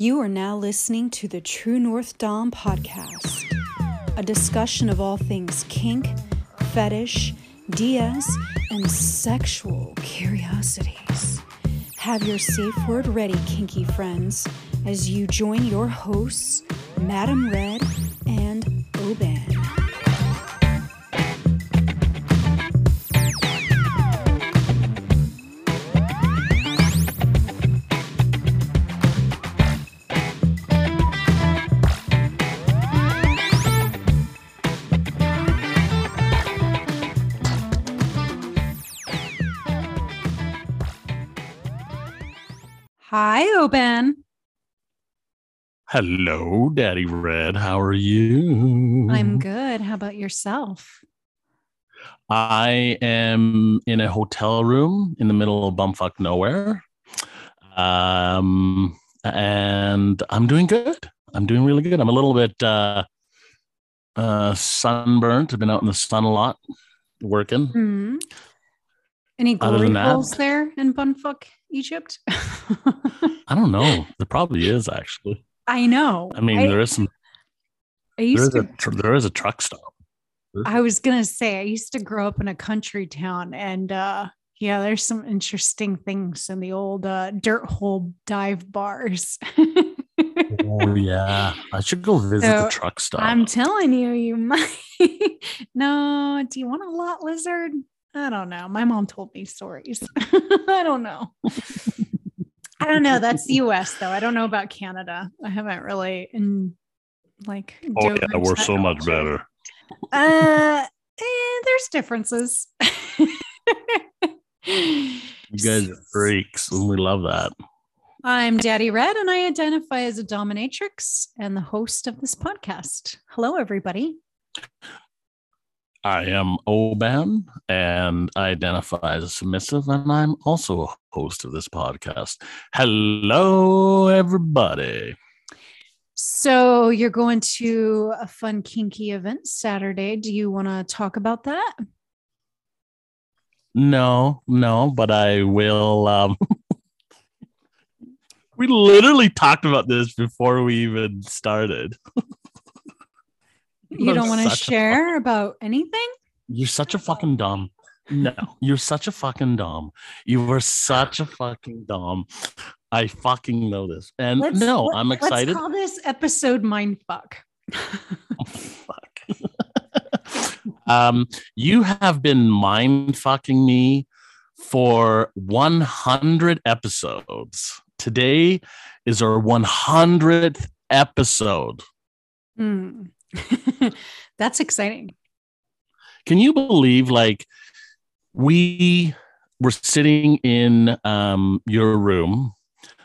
You are now listening to the True North Dom podcast, a discussion of all things kink, fetish, DS, and sexual curiosities. Have your safe word ready, kinky friends, as you join your hosts, Madam Red and Oban. Hi, Oban. Hello, Daddy Red. How are you? I'm good. How about yourself? I am in a hotel room in the middle of bumfuck nowhere. Um, and I'm doing good. I'm doing really good. I'm a little bit uh, uh, sunburnt. I've been out in the sun a lot working. Hmm. Any glory holes there in Bunfuck, Egypt? I don't know. There probably is actually. I know. I mean, I, there is some. I used is to. a tr- there is a truck stop. I was gonna say I used to grow up in a country town, and uh, yeah, there's some interesting things in the old uh, dirt hole dive bars. Oh yeah, I should go visit So, the truck stop. I'm telling you, you might. no, do you want a lot lizard? I don't know. My mom told me stories. I don't know. I don't know. That's the US though. I don't know about Canada. I haven't really in like oh yeah, we're so much culture. better. Uh eh, there's differences. You guys are freaks, and we love that. I'm Daddy Red, and I identify as a dominatrix and the host of this podcast. Hello, everybody. I am Oban and I identify as a submissive, and I'm also a host of this podcast. Hello, everybody. So you're going to a fun kinky event Saturday. Do you want to talk about that? No, no, but I will. Um, we literally talked about this before we even started. You don't want to share about anything? You're such a fucking dumb. No, you're such a fucking dumb. You were such a fucking dumb. I fucking know this. And no, let- I'm excited. Let's call this episode mindfuck. Oh, fuck. um, you have been mind fucking me for 100 episodes. Today is our 100th episode. Hmm. That's exciting. Can you believe like we were sitting in um, your room,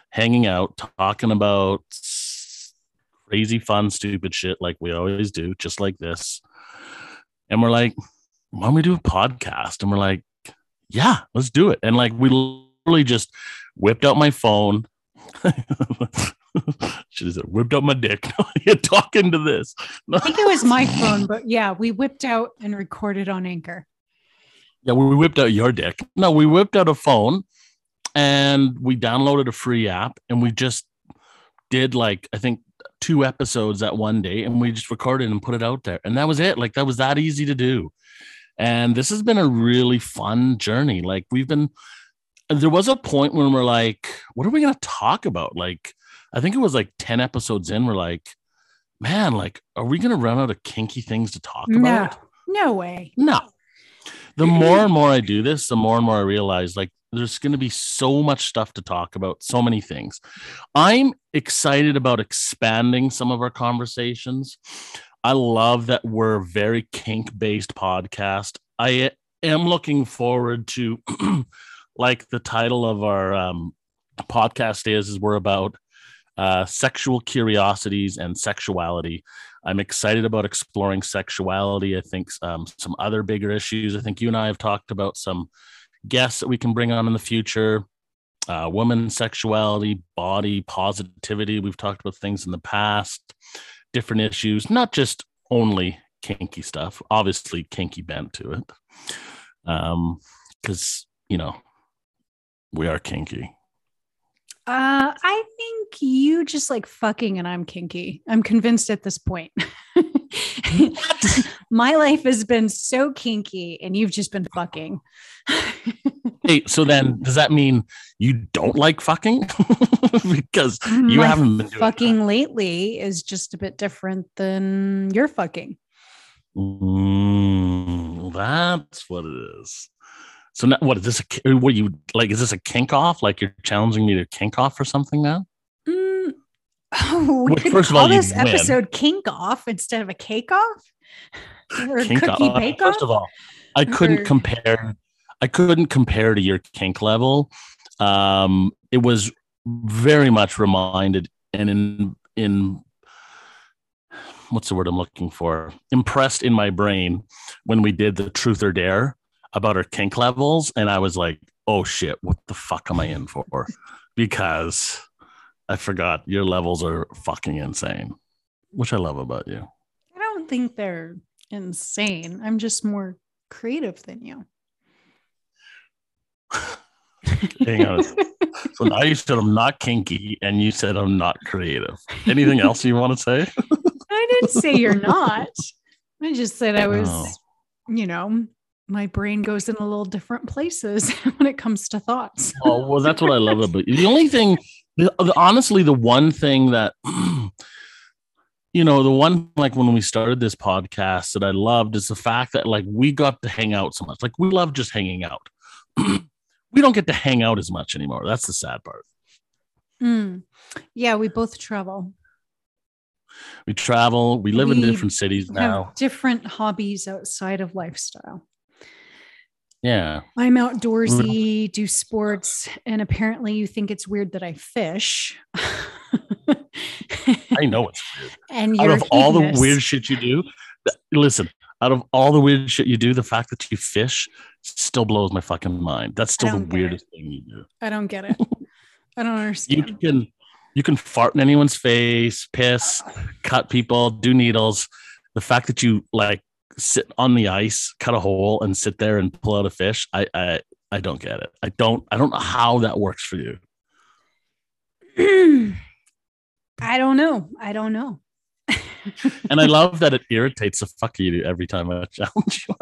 hanging out, talking about crazy, fun, stupid shit like we always do, just like this. And we're like, why don't we do a podcast? And we're like, yeah, let's do it. And like, we literally just whipped out my phone. Should have said, whipped out my dick. You're talking to this. I think it was my phone, but yeah, we whipped out and recorded on Anchor. Yeah, we whipped out your dick. No, we whipped out a phone and we downloaded a free app and we just did like I think two episodes that one day and we just recorded and put it out there. And that was it. Like that was that easy to do. And this has been a really fun journey. Like we've been there was a point when we're like, what are we gonna talk about? Like, I think it was like 10 episodes in, we're like, man, like, are we gonna run out of kinky things to talk No, about? no way. No. The more and more I do this, the more and more I realize like there's going to be so much stuff to talk about, so many things. I'm excited about expanding some of our conversations. I love that we're a very kink based podcast. I am looking forward to like the title of our um, podcast is is we're about uh, sexual curiosities and sexuality. I'm excited about exploring sexuality. I think um, some other bigger issues. I think you and I have talked about some guests that we can bring on in the future. Uh, woman sexuality, body positivity. We've talked about things in the past, different issues, not just only kinky stuff. Obviously, kinky bent to it, because you know we are kinky. Uh, I think you just like fucking and I'm kinky. I'm convinced at this point. My life has been so kinky and you've just been fucking. Hey, so then does that mean you don't like fucking? because you My haven't been doing fucking lately is just a bit different than your fucking. Mm, that's what it is. So now, what is this? A, what you like? Is this a kink off? Like you're challenging me to kink off or something now? Oh, we Well, could first of call all, you this episode kink off instead of a cake off or Kink cookie off. bake First of all, I couldn't Or- compare. I couldn't compare to your kink level. Um, it was very much reminded and in in what's the word I'm looking for? Impressed in my brain when we did the truth or dare about our kink levels, and I was like, "Oh shit, what the fuck am I in for?" Because I forgot your levels are fucking insane, which I love about you. I don't think they're insane. I'm just more creative than you. Hang on. So now you said I'm not kinky, and you said I'm not creative. Anything else you want to say? I didn't say you're not. I just said I was, Oh. you know, my brain goes in a little different places when it comes to thoughts. Oh well, that's what I love about you. The only thing, the, the- honestly, the one thing that you know, the one like when we started this podcast that I loved is the fact that like we got to hang out so much. Like we love just hanging out. we don't get to hang out as much anymore. That's the sad part. Mm. Yeah, we both travel. We travel. We live in different cities now. different hobbies outside of lifestyle. Yeah. I'm outdoorsy, do sports, and apparently you think it's weird that I fish. I know it's weird. and out of all the weird shit you do, listen, out of all the weird shit you do, the fact that you fish still blows my fucking mind. That's still the it. weirdest thing you do. I don't get it. I don't understand. You can you can fart in anyone's face, piss, cut people, do needles. The fact that you like sit on the ice, cut a hole, and sit there and pull out a fish, I I I don't get it. I don't I don't know how that works for you. I don't know. I don't know. And I love that it irritates the fuck out of you every time I challenge you.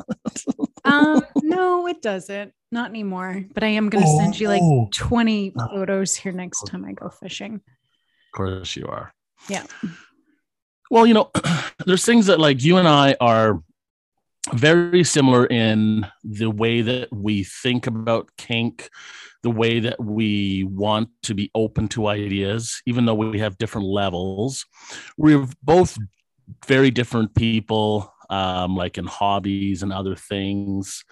um, no, it doesn't. Not anymore. But I am going to send you like Oh. 20 photos here next time I go fishing. Of course you are. Yeah. Well, you know, there's things that like you and I are very similar in the way that we think about kink, the way that we want to be open to ideas, even though we have different levels. We're both very different people, um, like in hobbies and other things.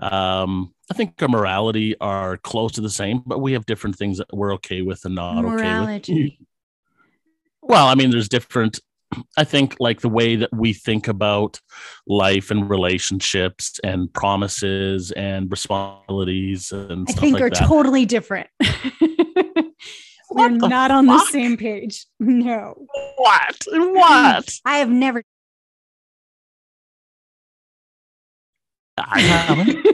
Um, I think our morality are close to the same, but we have different things that we're okay with and not okay with. Well, I mean, there's different. I think like the way that we think about life and relationships and promises and responsibilities and I think like are that. totally different. We're not on the same page. No. what? What? I have never. I haven't.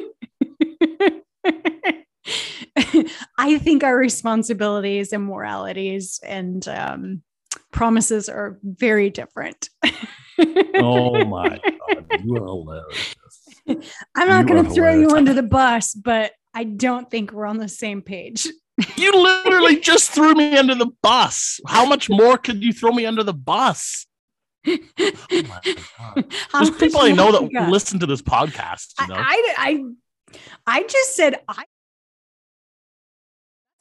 I think our responsibilities and moralities and um, promises are very different. Oh my god, you are hilarious. I'm not going to throw you under the bus, but I don't think we're on the same page. You literally just threw me under the bus. How much more could you throw me under the bus? Oh my god. How There's people I know that got? listen to this podcast. You know, I, I, I, I just said I.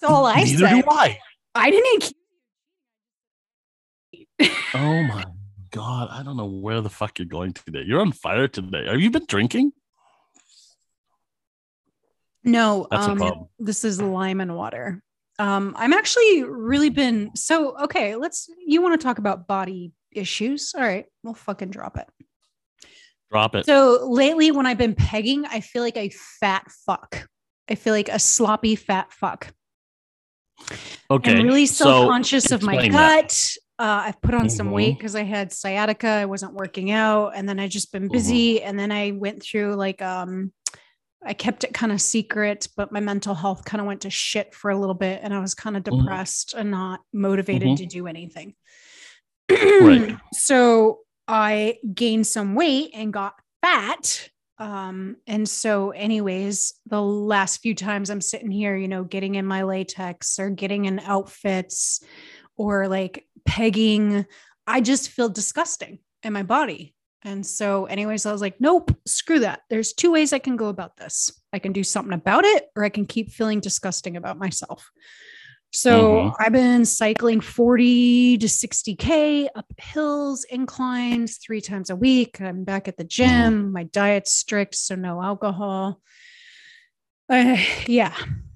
That's all I neither said. do I. I didn't. Oh my god, I don't know where the fuck you're going today. You're on fire today. Have you been drinking? No, That's a um, problem. this is lime and water. Um, I'm actually really been so okay. Let's. You want to talk about body issues? All right, we'll fucking drop it. Drop it. So lately, when I've been pegging, I feel like a fat fuck. I feel like a sloppy fat fuck. Okay. I'm really self-conscious of my explain that. Uh, I've put on some Mhm. weight because I had sciatica. I wasn't working out, and then I just been Mm-hmm. busy. And then I went through like um I kept it kind of secret, but my mental health kind of went to shit for a little bit and I was kind of Mhm. depressed and not motivated to do anything. Right. So I gained some weight and got fat. Um, and so, anyways, the last few times I'm sitting here, you know, getting in my latex or getting in outfits or like pegging, I just feel disgusting in my body. And so, anyways, I was like, nope, screw that. There's two ways I can go about this. I can do something about it, or I can keep feeling disgusting about myself. So Mhm. I've been cycling 40 to 60K up hills, inclines three times a week. I'm back at the gym. My diet's strict, so no alcohol. Uh, yeah.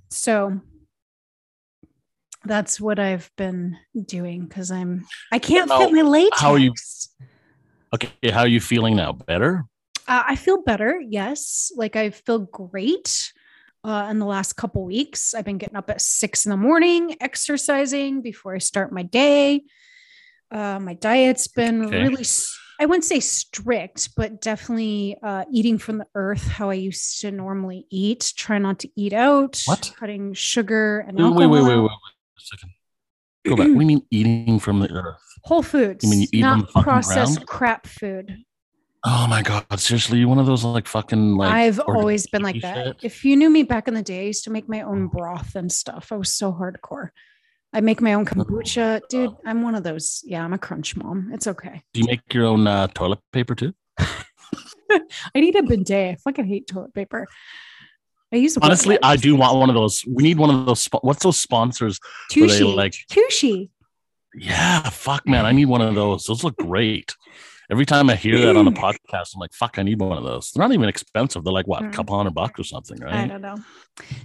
So that's what I've been doing because I'm I can't Now, fit my latex. how are you- Okay, how are you feeling now? Better? Uh, I feel better. Yes. Like I feel great. Uh, in the last couple weeks, I've been getting up at six in the morning, exercising before I start my day. Uh, my diet's been Okay. really, I wouldn't say strict, but definitely uh, eating from the earth how I used to normally eat. Try not to eat out. What? Cutting sugar and Wait, alcohol. wait, wait, wait, wait, second. Go back. What do you mean eating from the earth? Whole foods, You mean you eat not the processed ground? crap food. Oh my god, seriously, you one of those like fucking like I've always been like hippie that. If you knew me back in the day, I used to make my own broth and stuff. I was so hardcore. I make my own kombucha. Dude, I'm one of those. Yeah, I'm a crunch mom. It's okay. Do you make your own uh, toilet paper too? I need a bidet. I fucking hate toilet paper. I use Honestly, I do want one of those. We need one of those. What's those sponsors? Tushy. like- Tushy. Yeah, fuck, man, I need one of those. Those look great. Every time I hear that on a podcast, I'm like, fuck, I need one of those. They're not even expensive. They're like what, a Mm. couple hundred bucks or something, right? I don't know.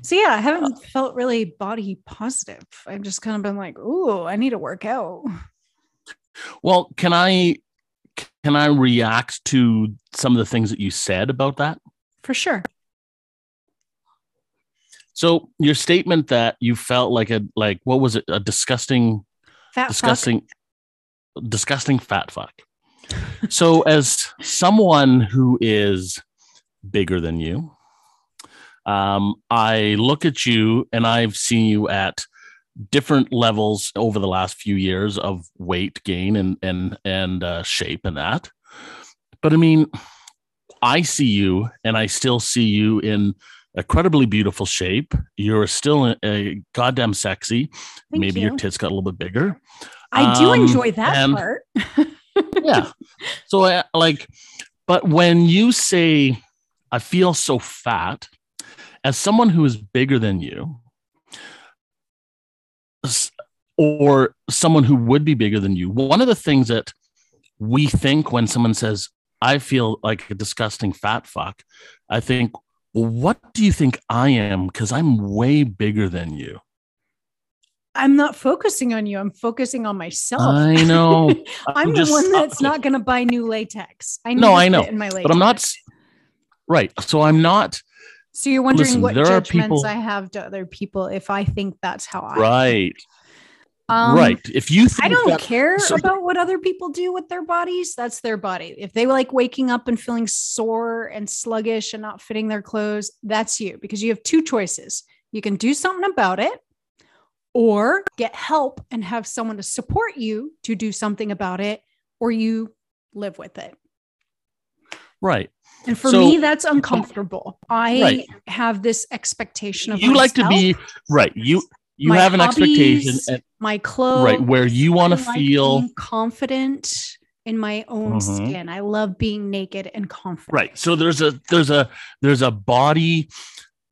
So yeah, I haven't felt really body positive. I've just kind of been like, ooh, I need to work out. Well, can I can I react to some of the things that you said about that? For sure. So your statement that you felt like a like what was it a disgusting Fat fuck. disgusting disgusting fat fuck. so as someone who is bigger than you, um, I look at you and I've seen you at different levels over the last few years of weight gain and and and uh, shape and that. But I mean, I see you and I still see you in incredibly beautiful shape. You're still uh, goddamn sexy. Thank Maybe you. your tits got a little bit bigger. I do Um, enjoy that and- part. yeah. So I like, but when you say, I feel so fat, as someone who is bigger than you, or someone who would be bigger than you, one of the things that we think when someone says, I feel like a disgusting fat fuck, I think, well, what do you think I am? Because I'm way bigger than you. I'm not focusing on you. I'm focusing on myself. I know. I'm, the just- one that's not going to buy new latex. I No, I know, in my latex. but I'm not right. So I'm not So you're wondering Listen, what judgments people- I have to other people if I think that's how I. right. Um, right. If you think I don't that- care so- about what other people do with their bodies. That's their body. If they like waking up and feeling sore and sluggish and not fitting their clothes, that's you because you have two choices. You can do something about it or get help and have someone to support you to do something about it, or you live with it. right. And for So- me, that's uncomfortable. I Right. have this expectation of You like to be right. You you have an expectation hobbies, and, my clothes, right where you want to like feel being confident in my own Mhm. skin. I love being naked and confident. right. So there's a there's a there's a body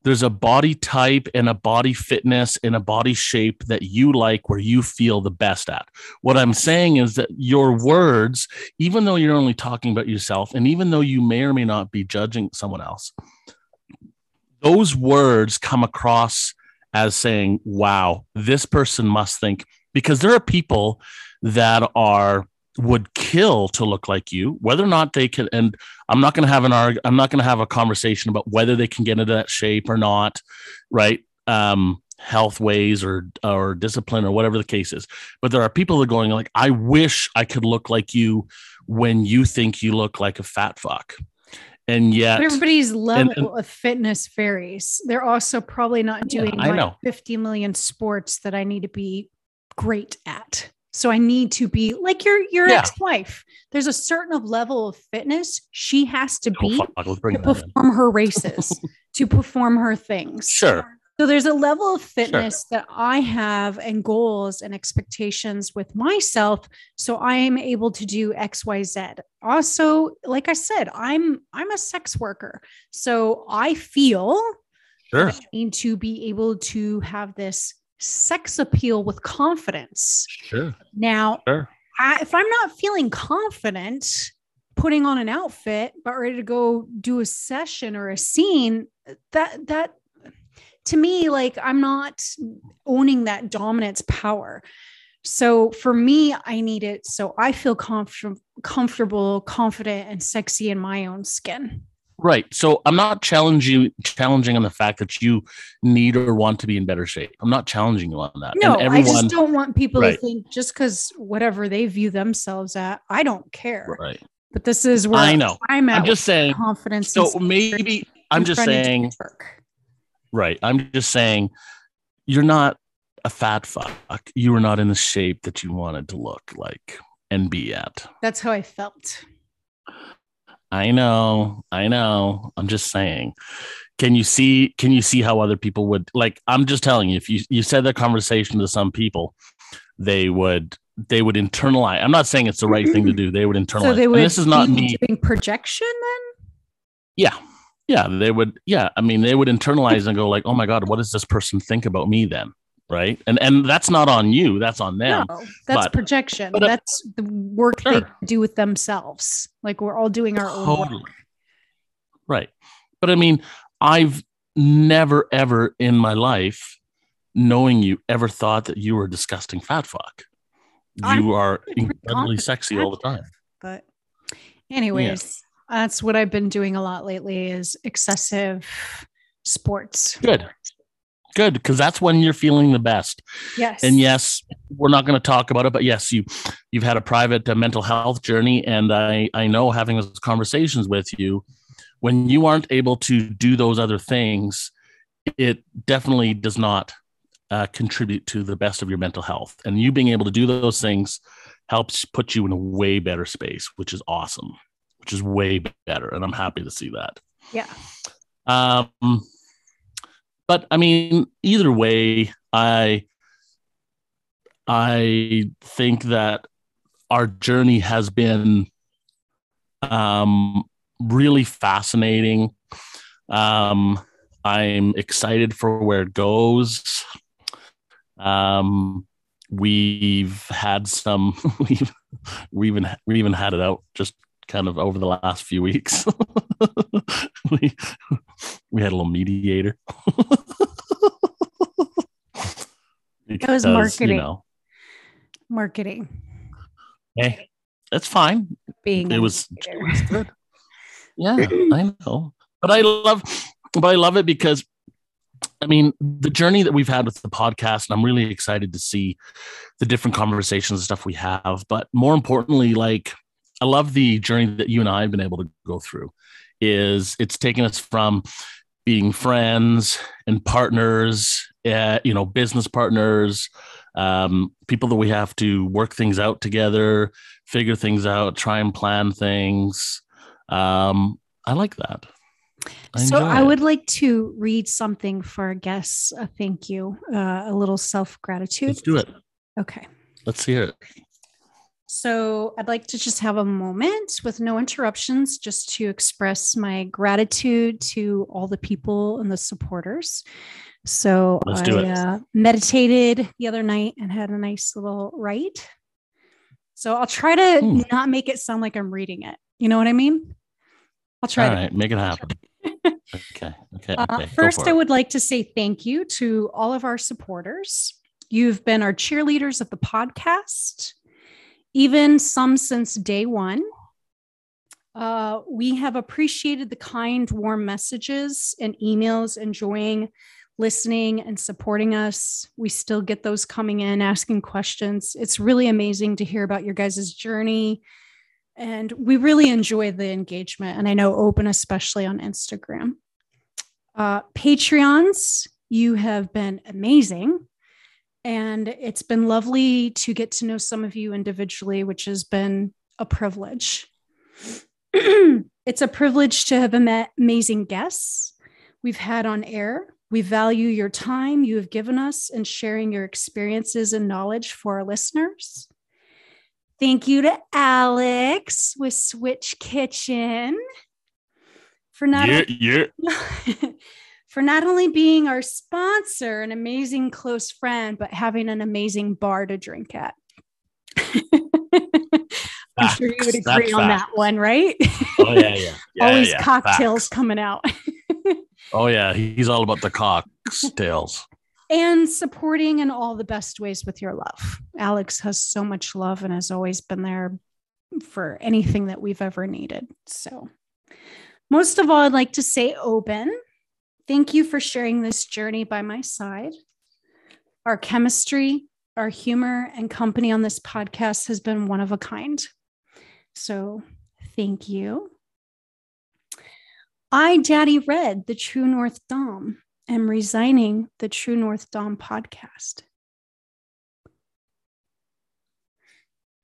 there's a body type and a body fitness and a body shape that you like where you feel the best at. What I'm saying is that your words, even though you're only talking about yourself, and even though you may or may not be judging someone else, those words come across as saying, wow, this person must think, because there are people that are would kill to look like you, whether or not they can. And I'm not going to have an arg. I'm not going to have a conversation about whether they can get into that shape or not, right? Um, health ways or or discipline or whatever the case is. But there are people that are going like, I wish I could look like you when you think you look like a fat fuck. And yet But everybody's level and- of fitness varies. They're also probably not Yeah, doing I like know. 50 million sports that I need to be great at. So I need to be like your your Yeah. ex-wife. There's a certain level of fitness she has to oh, be fuck, to that in. perform her races, to perform her things. Sure. So there's a level of fitness that I have and goals and expectations with myself so I am able to do XYZ. Also, like I said, I'm I'm a sex worker. So I feel Sure. I need to be able to have this sex appeal with confidence. Sure. Now, Sure. I, if I'm not feeling confident putting on an outfit but ready to go do a session or a scene, that that to me like I'm not owning that dominance power. So for me, I need it so I feel comfort- comfortable, confident, and sexy in my own skin. Right. So I'm not challenging challenging on the fact that you need or want to be in better shape. I'm not challenging you on that. No, and I just don't want people Right. to think just because whatever they view themselves at, I don't care. right. But this is where I know. I'm at I'm just saying. confidence. So maybe I'm just trying to do saying. work. Right. I'm just saying you're not a fat fuck. You were not in the shape that you wanted to look like and be at. That's how I felt. I know. I know. I'm just saying. Can you see can you see how other people would like I'm just telling you if you you said that conversation to some people they would they would internalize. I'm not saying it's the right thing to do. They would internalize. So they And this is not me. doing projection then? Yeah. Yeah, they would yeah, I mean they would internalize and go like, "Oh my god, what does this person think about me then?" Right? And and that's not on you, that's on them. No, that's but- projection. but, uh, that's the work they do with themselves. Like we're all doing our own work. Right. But I mean, I've never ever in my life, knowing you, ever thought that you were a disgusting fat fuck. I'm You are incredibly sexy all the time. But anyways, that's what I've been doing a lot lately is excessive sports. Good. Good. Because that's when you're feeling the best. Yes. And yes, we're not going to talk about it, but yes, you you've had a private uh, mental health journey, and I I know having those conversations with you, when you aren't able to do those other things, it definitely does not uh, contribute to the best of your mental health. And you being able to do those things helps put you in a way better space, which is awesome, which is way better, and I'm happy to see that. Yeah. Um, but I mean, either way, I I think that our journey has been um, really fascinating. Um, I'm excited for where it goes. Um, we've had some we've we even we even had it out just kind of over the last few weeks. we we had a little mediator. Because, that was marketing. You know, Marketing. hey, that's fine. Being It was, it was good. Yeah, I know. But I love but I love it because I mean the journey that we've had with the podcast, and I'm really excited to see the different conversations and stuff we have. But more importantly, like I love the journey that you and I have been able to go through. Is it's taken us from being friends and partners, uh, you know, business partners, um, people that we have to work things out together, figure things out, try and plan things. Um, I like that. I so I it. would like to read something for our guests. A thank you, uh, a little self gratitude. Let's do it. Okay. Let's hear it. So I'd like to just have a moment with no interruptions, just to express my gratitude to all the people and the supporters. So I. Uh, meditated the other night and had a nice little write. So I'll try to Hmm. not make it sound like I'm reading it. You know what I mean? I'll try All to. right, make it happen. okay. Okay. Uh, okay. go first, I would like to say thank you to all of our supporters. You've been our cheerleaders of the podcast, even some since day one. Uh, we have appreciated the kind, warm messages and emails, enjoying listening and supporting us. We still get those coming in, asking questions. It's really amazing to hear about your guys' journey, And we really enjoy the engagement. And I know Oban, especially on Instagram. Uh, Patreons, you have been amazing. And it's been lovely to get to know some of you individually, which has been a privilege. it's a privilege to have met amazing guests we've had on air. We value your time you have given us and sharing your experiences and knowledge for our listeners. Thank you to Alex with Switch Kitchen for not yeah, yeah. for not only being our sponsor, an amazing close friend, but having an amazing bar to drink at. I'm sure you would agree on that one, right? Oh yeah, yeah. yeah Always yeah, cocktails facts. coming out. Oh yeah, he's all about the cocktails. and supporting in all the best ways with your love. Alex has so much love and has always been there for anything that we've ever needed. So, most of all, I'd like to say, Oban, thank you for sharing this journey by my side. Our chemistry, our humor, and company on this podcast has been one of a kind. So, thank you. I, Daddy Red, the True North Dom, am resigning the True North Dom podcast.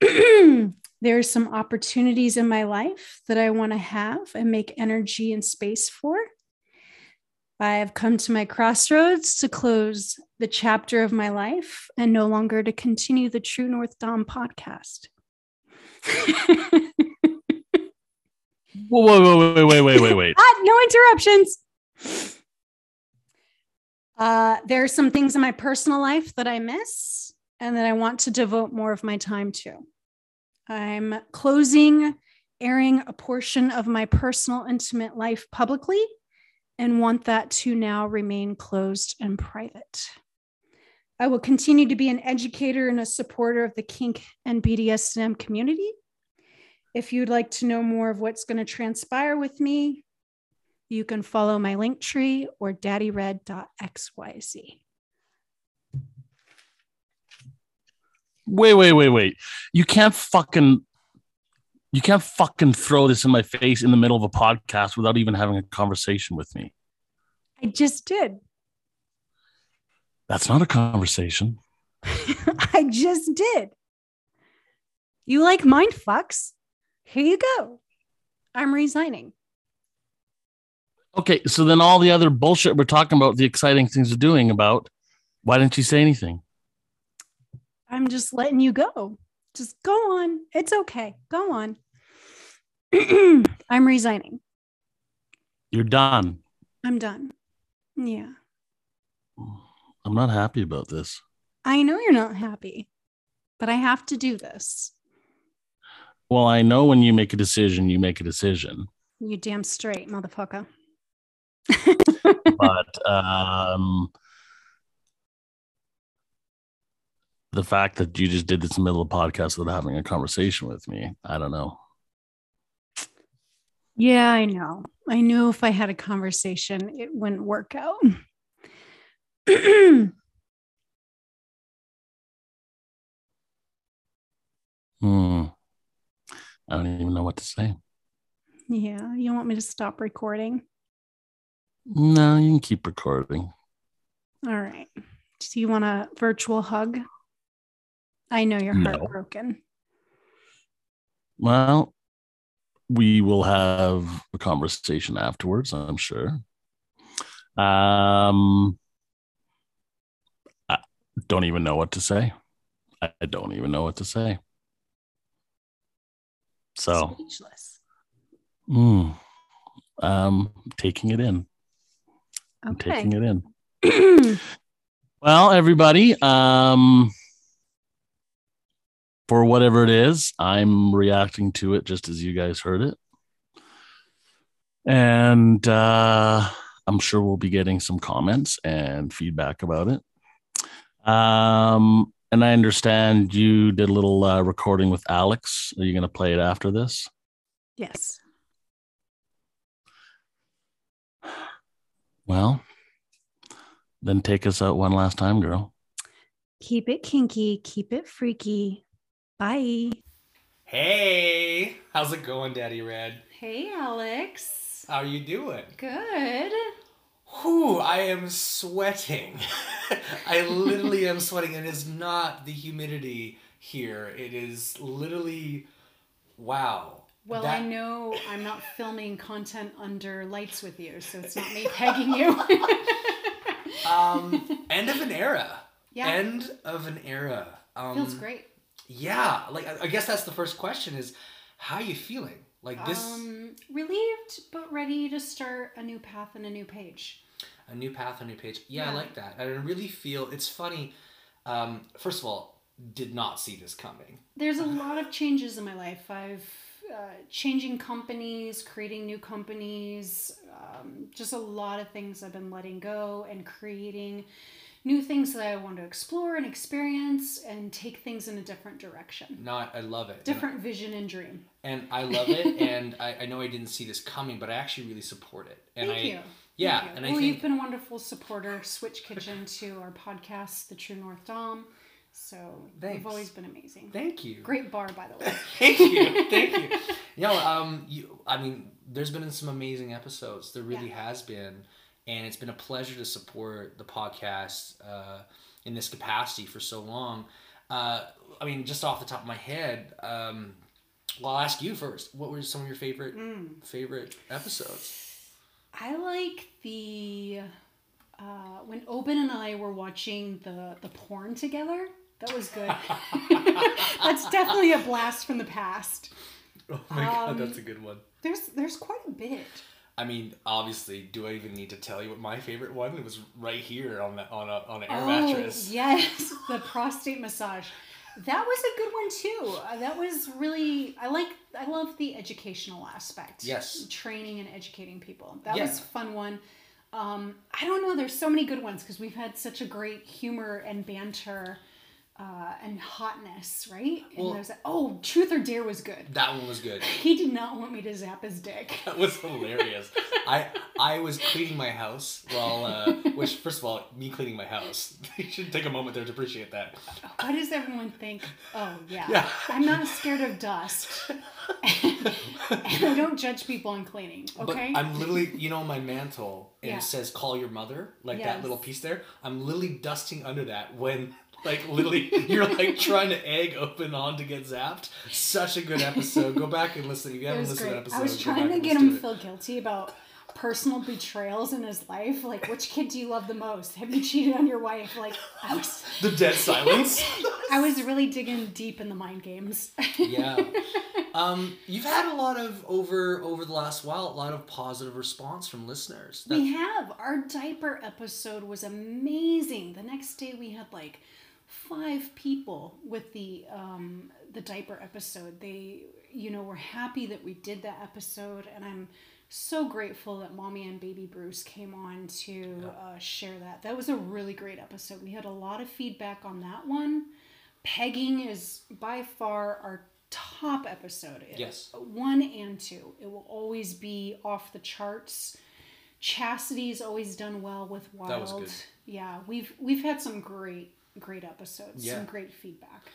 there are some opportunities in my life that I want to have and make energy and space for. I have come to my crossroads to close the chapter of my life and no longer to continue the True North Dom podcast. Whoa, whoa, whoa, wait, wait, wait, wait, wait. ah, no interruptions. Uh, there are some things in my personal life that I miss and that I want to devote more of my time to. I'm closing airing a portion of my personal intimate life publicly and want that to now remain closed and private. I will continue to be an educator and a supporter of the kink and BDSM community. If you'd like to know more of what's going to transpire with me, you can follow my link tree or daddyred.xyz. Wait, wait, wait, wait. You can't fucking you can't fucking throw this in my face in the middle of a podcast without even having a conversation with me. I just did. That's not a conversation. I just did. You like mind fucks? Here you go. I'm resigning. Okay, so then all the other bullshit we're talking about, the exciting things we're doing about, why didn't you say anything? I'm just letting you go. Just go on. It's okay. Go on. I'm resigning. You're done. I'm done. Yeah. I'm not happy about this. I know you're not happy, but I have to do this. Well, I know when you make a decision, you make a decision. You damn straight, motherfucker. but um, the fact that you just did this in the middle of a podcast without having a conversation with me, I don't know. Yeah, I know. I knew if I had a conversation, it wouldn't work out. hmm. I don't even know what to say. Yeah, you want me to stop recording? No, you can keep recording. All right. Do you want a virtual hug? I know you're No. heartbroken. Well, we will have a conversation afterwards, I'm sure. Um, I don't even know what to say. I don't even know what to say. So, Speechless. mm, um, taking it in. I'm taking it in. Well, everybody, um, for whatever it is, I'm reacting to it just as you guys heard it. And uh, I'm sure we'll be getting some comments and feedback about it. Um, and I understand you did a little uh, recording with Alex. Are you going to play it after this? yes. Well, then take us out one last time, girl. Keep it kinky, keep it freaky. Bye. Hey, how's it going, Daddy Red? Hey, Alex. How are you doing? Good. Whew, I am sweating. I literally am sweating. It is not the humidity here. It is literally, wow. Well, That- I know I'm not filming content under lights with you, so it's not me pegging you. um, end of an era. Yeah. End of an era. Um, Feels great. Yeah, like I I guess that's the first question: is how are you feeling? Like this, Um, relieved, but ready to start a new path and a new page. a new path, a new page. Yeah, I like that. I really feel it's funny. Um, first of all, did not see this coming. There's a lot of changes in my life. I've uh, changing companies, creating new companies, um, just a lot of things I've been letting go and creating new things that I want to explore and experience and take things in a different direction. No, I, I love it. And- Different vision and dream. and I love it. and I, I know I didn't see this coming, but I actually really support it. And Thank I, you. Yeah, Thank you. and I well, think you've been a wonderful supporter. Switch Kitchen to our podcast, The True North Dom. So Thanks. you've always been amazing. thank you. Great bar, by the way. thank you, thank you. You know, um, you. I mean, there's been some amazing episodes. There really has been, and it's been a pleasure to support the podcast uh, in this capacity for so long. Uh, I mean, just off the top of my head, um, well, I'll ask you first. What were some of your favorite Mm. favorite episodes? I like the uh, when Oban and I were watching the the porn together. That was good. That's definitely a blast from the past. Oh my god, Um, that's a good one. There's there's quite a bit. I mean, obviously, do I even need to tell you what my favorite one? It was right here on the on a on an air oh mattress. yes, the prostate massage. That was a good one too. Uh, that was really I like I love the educational aspect. Yes. training and educating people. That Yeah. was a fun one. Um, I don't know. There's so many good ones because we've had such a great humor and banter uh, and hotness, right? And Well- there's a, oh, Truth or Dare was good. That one was good. He did not want me to zap his dick. That was hilarious. I I was cleaning my house while, uh, which first of all, me cleaning my house. you should take a moment there to appreciate that. Why does everyone think? Oh yeah, Yeah. I'm not scared of dust. and I don't judge people on cleaning. Okay. But I'm literally, you know, my mantle and Yeah. it says "Call your mother," like Yes. that little piece there. I'm literally dusting under that when. Like literally, you're like trying to egg Oban on to get zapped. Such a good episode. Go back and listen. If you haven't listened to that episode, I was trying to get him to feel guilty about personal betrayals in his life. Like, which kid do you love the most? Have you cheated on your wife? Like, I was, the dead silence. I was really digging deep in the mind games. yeah. Um, you've had a lot of over over the last while, a lot of positive response from listeners. That- We have. Our diaper episode was amazing. The next day we had like five people with the um, the diaper episode. They, you know, were happy that we did that episode, and I'm so grateful that Mommy and Baby Bruce came on to uh, share that. That was a really great episode. We had a lot of feedback on that one. Pegging is by far our top episode. Yes. One and two. It will always be off the charts. Chastity's always done well with Wild. That was good. Yeah, we've we've had some great great episodes. Yeah. Some great feedback.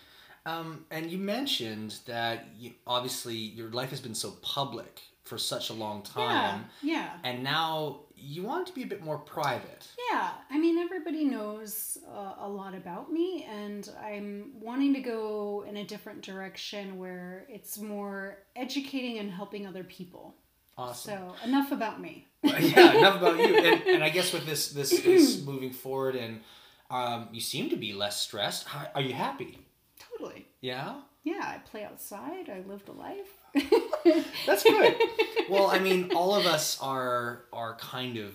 Um, and you mentioned that you, obviously your life has been so public for such a long time, Yeah, yeah. and now you want it to be a bit more private. Yeah, I mean, everybody knows uh, a lot about me, and I'm wanting to go in a different direction where it's more educating and helping other people. Awesome. So, enough about me. yeah, enough about you. And, and I guess with this this, this moving forward, and um, you seem to be less stressed. How, are you happy? Totally. Yeah. Yeah, I play outside. I lived a life. That's good. well, I mean, all of us are are kind of,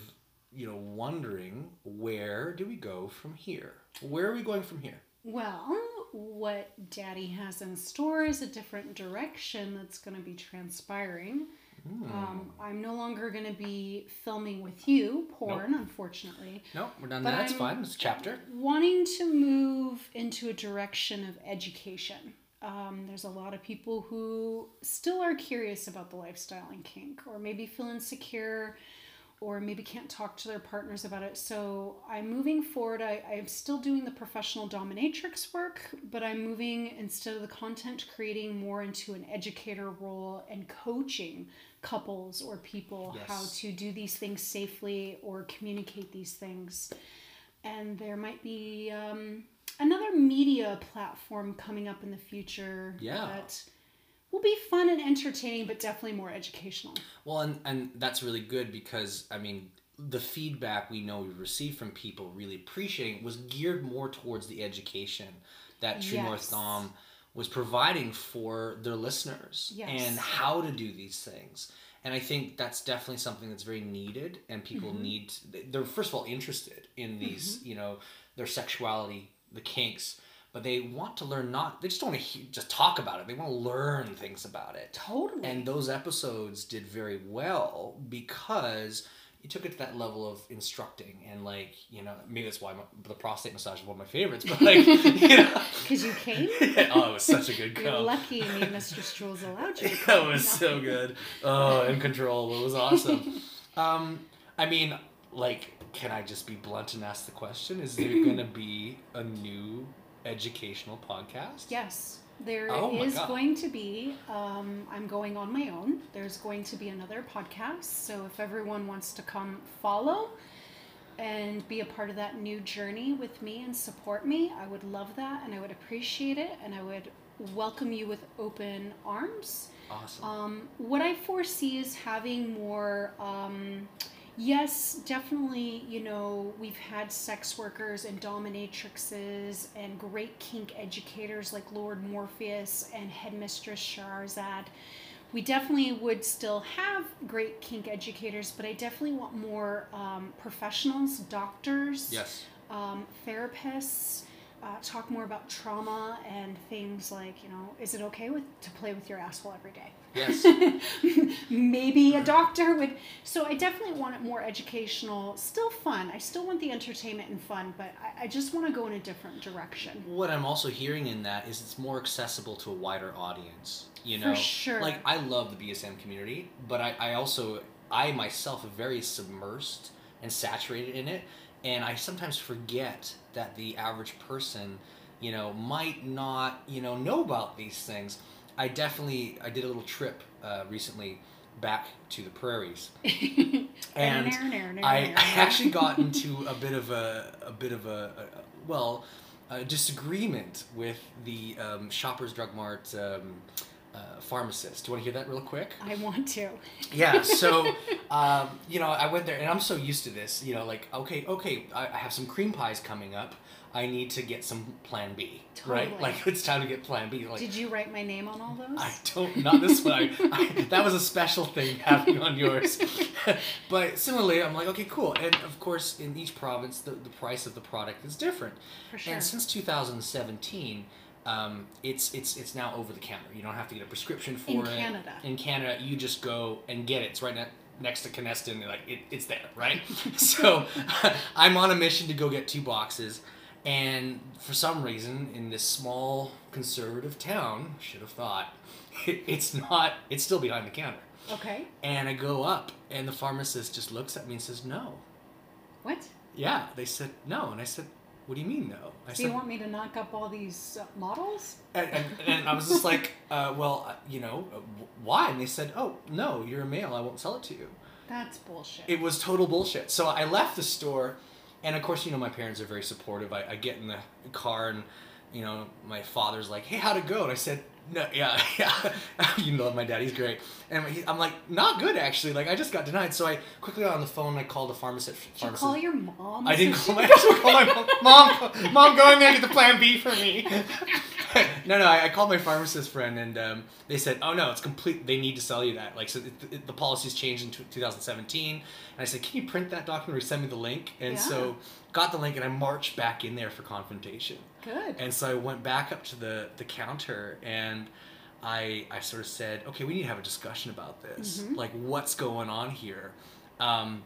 you know, wondering where do we go from here? Where are we going from here? Well, what Daddy has in store is a different direction that's going to be transpiring. Um, I'm no longer going to be filming with you, porn, unfortunately. No, we're done. But That's fine. It's a chapter. Wanting to move into a direction of education. Um, there's a lot of people who still are curious about the lifestyle and kink, or maybe feel insecure, or maybe can't talk to their partners about it. So I'm moving forward. I, I'm still doing the professional dominatrix work, but I'm moving instead of the content creating more into an educator role and coaching couples or people Yes. how to do these things safely or communicate these things. And there might be um, another media platform coming up in the future Yeah. that will be fun and entertaining, but definitely more educational. Well, and, and that's really good because, I mean, the feedback we know we received from people really appreciating was geared more towards the education that True North Yes. Dom was providing for their listeners Yes. and how to do these things. And I think that's definitely something that's very needed, and people Mm-hmm. need. They're first of all interested in these, you know, their sexuality, the kinks, but they want to learn. Not they just don't want to just talk about it. They want to learn things about it. Totally. And those episodes did very well because you took it to that level of instructing and like you know maybe that's why my, the prostate massage is one of my favorites. But like you know, Because you came? oh, it was such a good You're go. lucky me Mr. Strules allowed you That come. was so good. Oh, in control It was awesome. Um, I mean, like, can I just be blunt and ask the question? Is there going to be a new educational podcast? Yes, there is Oh God. going to be. Um, I'm going on my own. There's going to be another podcast. So if everyone wants to come follow and be a part of that new journey with me and support me, I would love that and I would appreciate it and I would welcome you with open arms. Awesome. Um, what I foresee is having more. Um, yes, definitely. You know, we've had sex workers and dominatrixes and great kink educators like Lord Morpheus and Headmistress Shahrazad. We definitely would still have great kink educators, but I definitely want more um, professionals, doctors, yes. um, therapists uh, talk more about trauma and things like you know is it okay with to play with your asshole every day Yes. maybe a doctor would so i definitely want it more educational still fun i still want the entertainment and fun but i, I just want to go in a different direction what I'm also hearing in that is it's more accessible to a wider audience. You know For sure. like I love the BDSM community, but I, I also I myself am very submersed and saturated in it, and I sometimes forget that the average person, you know, might not you know know about these things. I definitely I did a little trip uh, recently back to the prairies and I, I actually got into a bit of a a bit of a, a well a disagreement with the um, Shoppers Drug Mart um, uh, pharmacist. Do you want to hear that real quick? i want to Yeah. So um, you know I went there and I'm so used to this. You know, like okay, okay, I, I have some cream pies coming up. I need to get some Plan B. Right. Like it's time to get Plan B. Like did you write my name on all those I don't, not this one. I, I, that was a special thing having on yours. but similarly, I'm like, okay, cool. And of course, in each province, the, the price of the product is different. For sure. And since 2017, um, it's it's it's now over the counter. You don't have to get a prescription for In it. Canada. In Canada, you just go and get it. It's right ne- next to Canesten. Like it, it's there, right? so I'm on a mission to go get two boxes. And for some reason, in this small conservative town, should have thought, it, it's not. It's still behind the counter. okay And I go up, and the pharmacist just looks at me and says, "No." what Yeah, they said no, and I said, "What do you mean though? I do you want me to knock up all these uh, models and, and, and I was just like, uh, "Well, uh, you know, uh, why?" And they said, "Oh, no, you're a male. I won't sell it to you." that's bullshit It was total bullshit. So I left the store, and of course, you know, my parents are very supportive. I, I get in the car, and you know, my father's like, "Hey, how'd it go?" And I said, "No, yeah, yeah." you know, my daddy's great, and he, I'm like, "Not good, actually. Like, I just got denied." So I quickly got on the phone. I called the pharmacist. did you call your mom I didn't call my, I called my mom. Mom, mom, go in there get the Plan B for me. no, no, I, I called my pharmacist friend, and um, they said, "Oh no, it's complete. They need to sell you that. Like, so it, it, the policies changed in t- 2017." And I said, "Can you print that document or send me the link?" And so got the link, and I marched back in there for confrontation. Good And so I went back up to the the counter and. I, I sort of said, okay, we need to have a discussion about this. Mhm. Like, what's going on here? Um,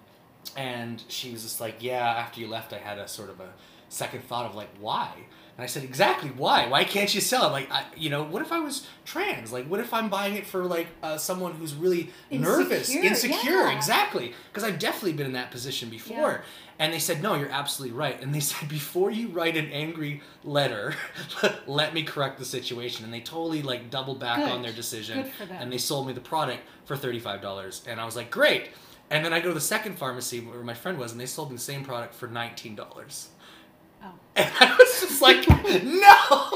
and she was just like, yeah, after you left, I had a sort of a second thought of like, why? And I said, exactly. Why? Why can't you sell it? Like, I, you know, what if I was trans? Like, what if I'm buying it for like uh, someone who's really nervous, Insecure, insecure? yeah. Exactly. Because I've definitely been in that position before. And they said, no, you're absolutely right. And they said, before you write an angry letter, let me correct the situation. And they totally like doubled back Good. on their decision. Good for them. And they sold me the product for $35. And I was like, great. And then I go to the second pharmacy where my friend was, and they sold me the same product for $19. Oh. And I was just like, no!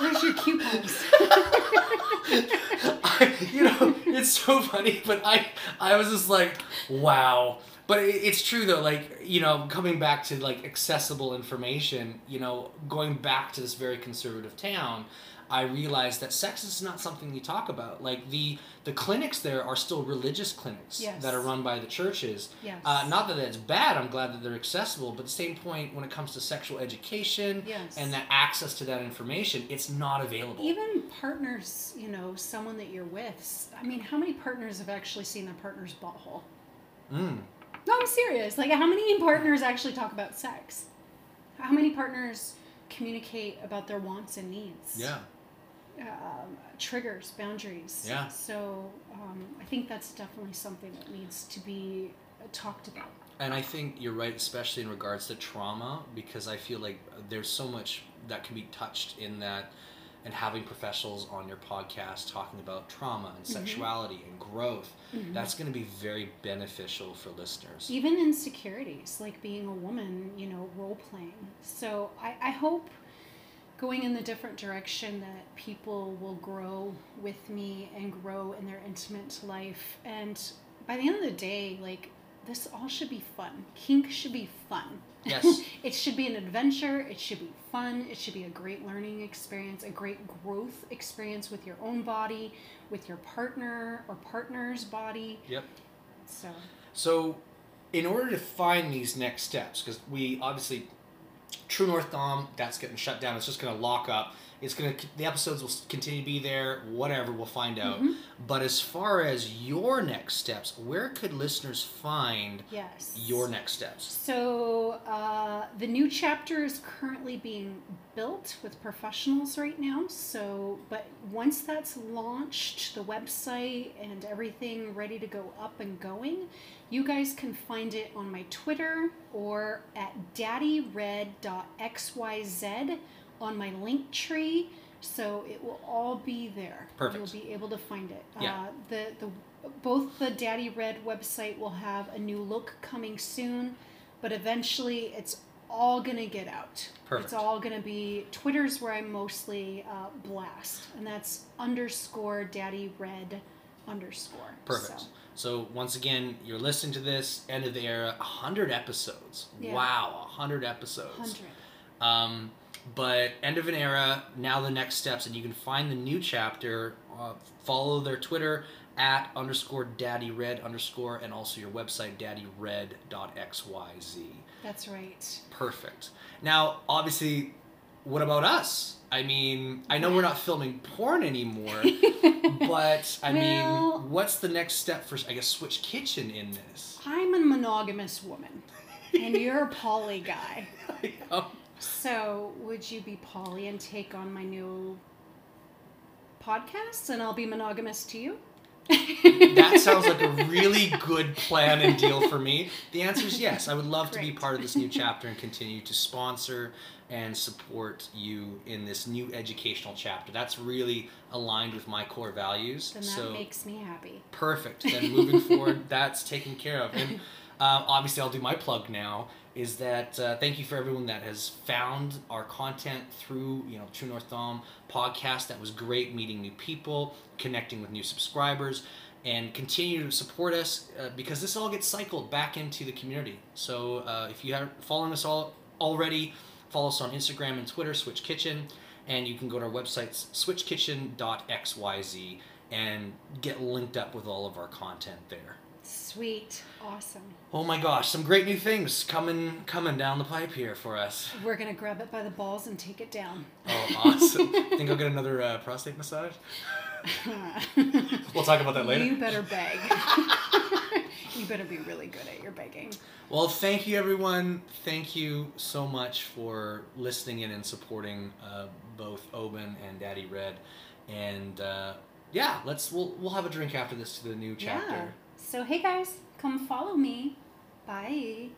Where's your coupons? You know, it's so funny, but I, I was just like, wow. But it, it's true though, like you know, coming back to like accessible information, you know, going back to this very conservative town, I realized that sex is not something you talk about. Like the the clinics there are still religious clinics Yes. that are run by the churches. Yes. Uh, not that that's bad. I'm glad that they're accessible, but the same point, when it comes to sexual education Yes. and that access to that information, it's not available. Even partners, you know, someone that you're with. I mean, how many partners have actually seen their partner's butthole? Mm. No, I'm serious. Like, how many partners actually talk about sex? How many partners communicate about their wants and needs? Yeah. Um, triggers, boundaries. Yeah. So um, I think that's definitely something that needs to be talked about. And I think you're right, especially in regards to trauma, because I feel like there's so much that can be touched in that, and having professionals on your podcast talking about trauma and sexuality and growth, that's going to be very beneficial for listeners. Even insecurities, like being a woman, you know, role playing. So I, I hope going in the different direction that people will grow with me and grow in their intimate life. And by the end of the day, like, this all should be fun. Kink should be fun. Yes. it should be an adventure. It should be fun. It should be a great learning experience, a great growth experience with your own body, with your partner or partner's body. Yep. So, So, in order to find these next steps, because we obviously, True North Dom, that's getting shut down. It's just going to lock up. It's going to the episodes will continue to be there. Whatever, we'll find out. But as far as your next steps, where could listeners find yes. your next steps? So uh, the new chapter is currently being built with professionals right now. So, but once that's launched, the website and everything ready to go up and going, you guys can find it on my Twitter or at daddyred.xyz on my Linktree. So it will all be there. Perfect. You'll be able to find it. Yeah. Uh, the the both the Daddy Red website will have a new look coming soon, but eventually it's all gonna get out. Perfect. It's all gonna be Twitter's where I mostly uh, blast, and that's underscore Daddy Red underscore. Perfect. So, So once again, you're listening to this end of the era, hundred episodes. Yeah. Wow, hundred episodes. hundred. Um, but end of an era. Now the next steps, and you can find the new chapter. Uh, follow their Twitter at underscore daddy red underscore, and also your website daddyred.xyz. That's right. Perfect. Now, obviously, what about us? I mean, I know we're not filming porn anymore, but I Well- mean, what's the next step for, I guess, Switch Kitchen in this? I'm a monogamous woman, and you're a poly guy. So, would you be Polly and take on my new podcast, and I'll be monogamous to you? that sounds like a really good plan and deal for me. The answer is yes. I would love to be part of this new chapter and continue to sponsor and support you in this new educational chapter. That's really aligned with my core values. Then that so makes me happy. perfect. Then moving forward, that's taken care of. And um, obviously, I'll do my plug now. Is that uh, thank you for everyone that has found our content through you know True North Dom podcast. That was great meeting new people, connecting with new subscribers, and continue to support us uh, because this all gets cycled back into the community. So uh, if you are following us all already, follow us on Instagram and Twitter, Switch Kitchen, and you can go to our websites switchkitchen.xyz and get linked up with all of our content there. Sweet. Awesome. Oh my gosh, some great new things coming coming down the pipe here for us. We're going to grab it by the balls and take it down. Oh, awesome! Think I'll get another uh, prostate massage. We'll talk about that later. You better beg. you better be really good at your begging. Well, thank you, everyone. Thank you so much for listening in and supporting uh, both Oban and Daddy Red. And uh, yeah, let's we'll we'll have a drink after this to the new chapter. Yeah. So hey guys, come follow me. Bye.